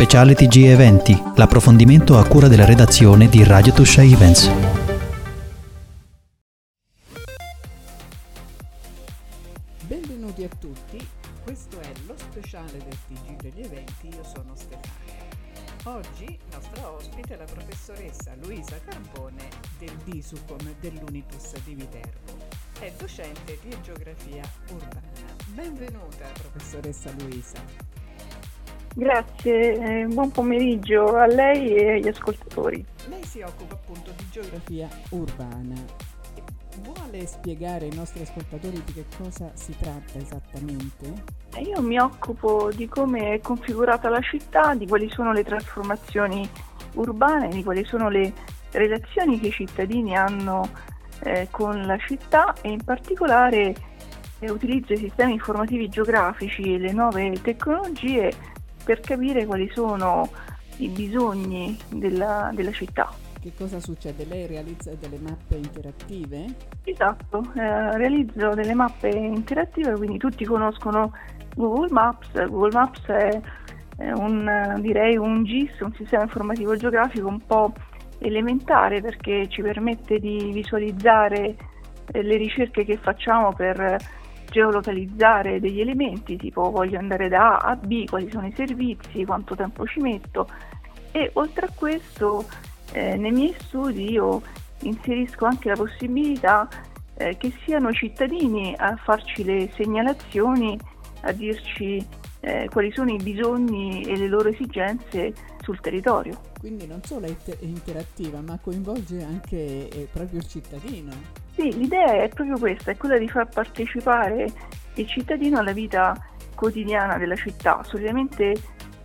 Speciale TG Eventi, l'approfondimento a cura della redazione di Radio Tuscia Events. Benvenuti a tutti, questo è lo speciale del TG degli eventi, io sono Stefania. Oggi nostra ospite è la professoressa Luisa Carbone del DISUCOM dell'Unitus di Viterbo. È docente di geografia urbana. Benvenuta professoressa Luisa. Grazie, eh, buon pomeriggio a lei e agli ascoltatori. Lei si occupa appunto di geografia urbana. Vuole spiegare ai nostri ascoltatori di che cosa si tratta esattamente? Eh, io mi occupo di come è configurata la città, di quali sono le trasformazioni urbane, di quali sono le relazioni che i cittadini hanno eh, con la città e in particolare eh, utilizzo i sistemi informativi geografici e le nuove tecnologie per capire quali sono i bisogni della, della città. Che cosa succede? Lei realizza delle mappe interattive? Esatto, eh, realizzo delle mappe interattive, quindi tutti conoscono Google Maps. Google Maps è, è un, direi un GIS, un sistema informativo geografico un po' elementare perché ci permette di visualizzare eh, le ricerche che facciamo per geolocalizzare degli elementi, tipo voglio andare da A a B, quali sono i servizi, quanto tempo ci metto e oltre a questo eh, nei miei studi io inserisco anche la possibilità eh, che siano i cittadini a farci le segnalazioni, a dirci eh, quali sono i bisogni e le loro esigenze sul territorio. Quindi non solo è, interattiva, ma coinvolge anche eh, proprio il cittadino. Sì, l'idea è proprio questa, è quella di far partecipare il cittadino alla vita quotidiana della città. Solitamente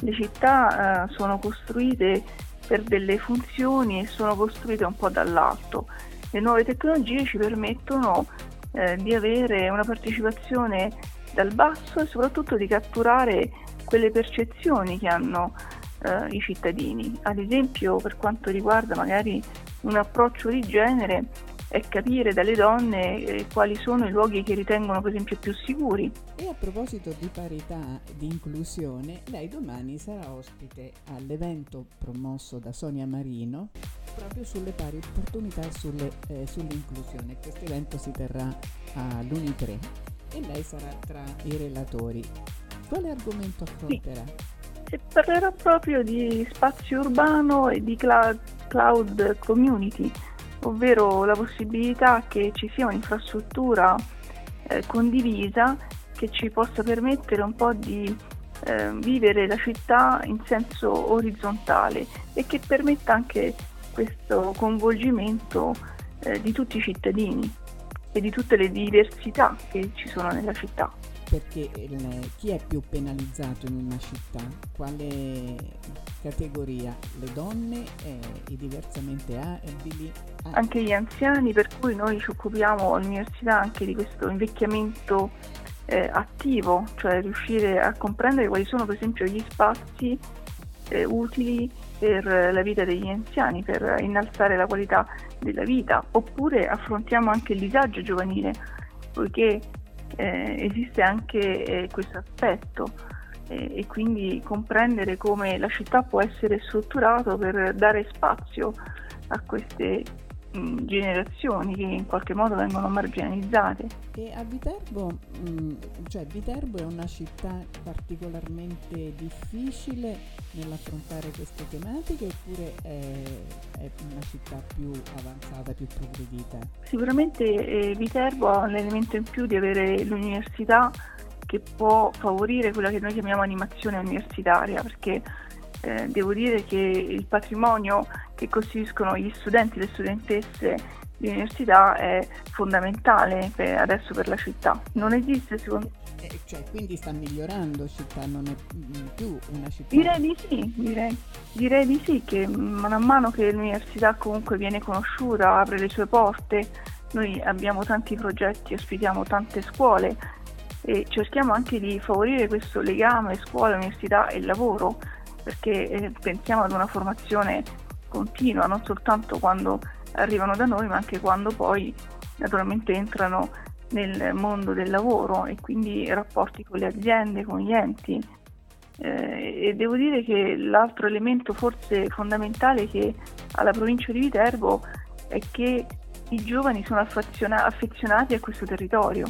le città eh, sono costruite per delle funzioni e sono costruite un po' dall'alto. Le nuove tecnologie ci permettono eh, di avere una partecipazione dal basso e soprattutto di catturare quelle percezioni che hanno eh, i cittadini. Ad esempio per quanto riguarda magari un approccio di genere, è capire dalle donne eh, quali sono i luoghi che ritengono per esempio più sicuri. E a proposito di parità, di inclusione, lei domani sarà ospite all'evento promosso da Sonia Marino proprio sulle pari opportunità e sulle, eh, sull'inclusione. Questo evento si terrà all'Uni3 e lei sarà tra i relatori. Quale argomento affronterà? Sì. Parlerò proprio di spazio urbano e di cloud, cloud community ovvero la possibilità che ci sia un'infrastruttura eh, condivisa che ci possa permettere un po' di eh, vivere la città in senso orizzontale e che permetta anche questo coinvolgimento eh, di tutti i cittadini e di tutte le diversità che ci sono nella città perché il, chi è più penalizzato in una città? Quale categoria? Le donne, eh, i diversamente abili? Ah. Anche gli anziani, per cui noi ci occupiamo all'università anche di questo invecchiamento eh, attivo, cioè riuscire a comprendere quali sono per esempio gli spazi eh, utili per la vita degli anziani, per innalzare la qualità della vita, oppure affrontiamo anche il disagio giovanile, poiché eh, esiste anche eh, questo aspetto eh, e quindi comprendere come la città può essere strutturato per dare spazio a queste generazioni che in qualche modo vengono marginalizzate. E a Viterbo, mh, cioè Viterbo è una città particolarmente difficile nell'affrontare queste tematiche oppure è, è una città più avanzata, più progredita? Sicuramente eh, Viterbo ha l'elemento in più di avere l'università che può favorire quella che noi chiamiamo animazione universitaria perché eh, devo dire che il patrimonio che costituiscono gli studenti e le studentesse di università è fondamentale per, adesso per la città. Non esiste secondo me. Eh, cioè, quindi sta migliorando città, non è più una città. Direi di sì, direi, direi di sì, che man mano che l'università comunque viene conosciuta, apre le sue porte, noi abbiamo tanti progetti, ospitiamo tante scuole e cerchiamo anche di favorire questo legame scuola, università e lavoro perché eh, pensiamo ad una formazione continua, non soltanto quando arrivano da noi, ma anche quando poi naturalmente entrano nel mondo del lavoro e quindi rapporti con le aziende, con gli enti. eh, e devo dire che l'altro elemento forse fondamentale che ha la provincia di Viterbo è che i giovani sono affeziona- affezionati a questo territorio.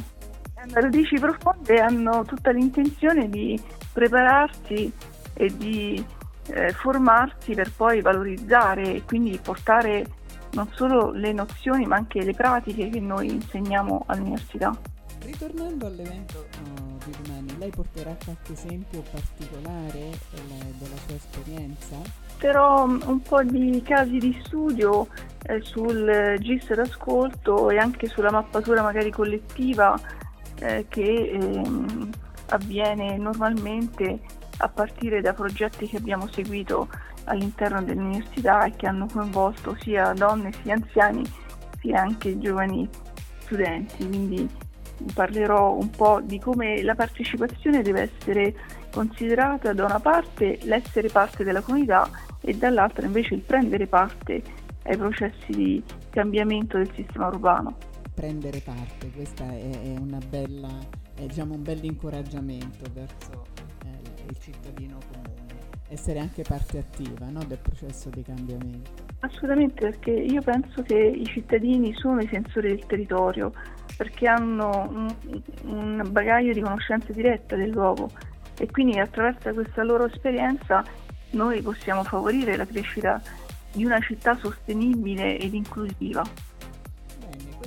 Hanno radici profonde hanno tutta l'intenzione di prepararsi e di eh, formarsi per poi valorizzare e quindi portare non solo le nozioni ma anche le pratiche che noi insegniamo all'università. Ritornando all'evento uh, di domani, lei porterà qualche esempio particolare della, della sua esperienza? Porterò mm, un po' di casi di studio eh, sul GIS d'ascolto e anche sulla mappatura magari collettiva eh, che eh, avviene normalmente a partire da progetti che abbiamo seguito all'interno dell'università e che hanno coinvolto sia donne sia anziani sia anche giovani studenti. Quindi parlerò un po' di come la partecipazione deve essere considerata da una parte l'essere parte della comunità e dall'altra invece il prendere parte ai processi di cambiamento del sistema urbano. Prendere parte, questo è, è, è diciamo, un bel incoraggiamento verso il cittadino comune, essere anche parte attiva no, del processo di cambiamento. Assolutamente, perché io penso che i cittadini sono i sensori del territorio, perché hanno un, un bagaglio di conoscenza diretta del luogo e quindi attraverso questa loro esperienza noi possiamo favorire la crescita di una città sostenibile ed inclusiva.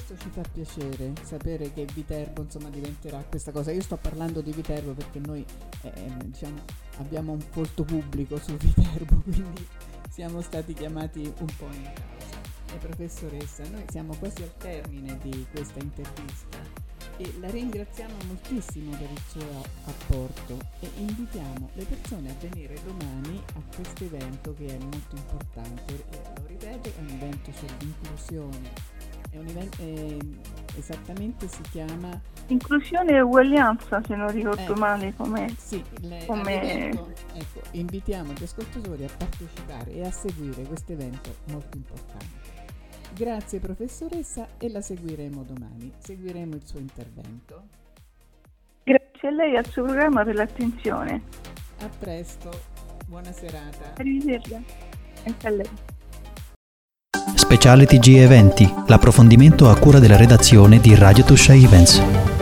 Questo ci fa piacere sapere che Viterbo insomma, diventerà questa cosa. Io sto parlando di Viterbo perché noi eh, diciamo, abbiamo un volto pubblico su Viterbo, quindi siamo stati chiamati un po' in causa. E professoressa, noi siamo quasi al termine di questa intervista e la ringraziamo moltissimo per il suo apporto e invitiamo le persone a venire domani a questo evento che è molto importante. Eh, lo ripeto, è un evento sull'inclusione. Evento, eh, esattamente si chiama Inclusione e uguaglianza, se non ricordo eh, male come. Sì, le, come... ecco, invitiamo gli ascoltatori a partecipare e a seguire questo evento molto importante. Grazie professoressa e la seguiremo domani. Seguiremo il suo intervento. Grazie a lei e al suo programma per l'attenzione. A presto, buona serata. Arrivederci. Anche a lei. Speciale TG Eventi, l'approfondimento a cura della redazione di Radio Tuscia Events.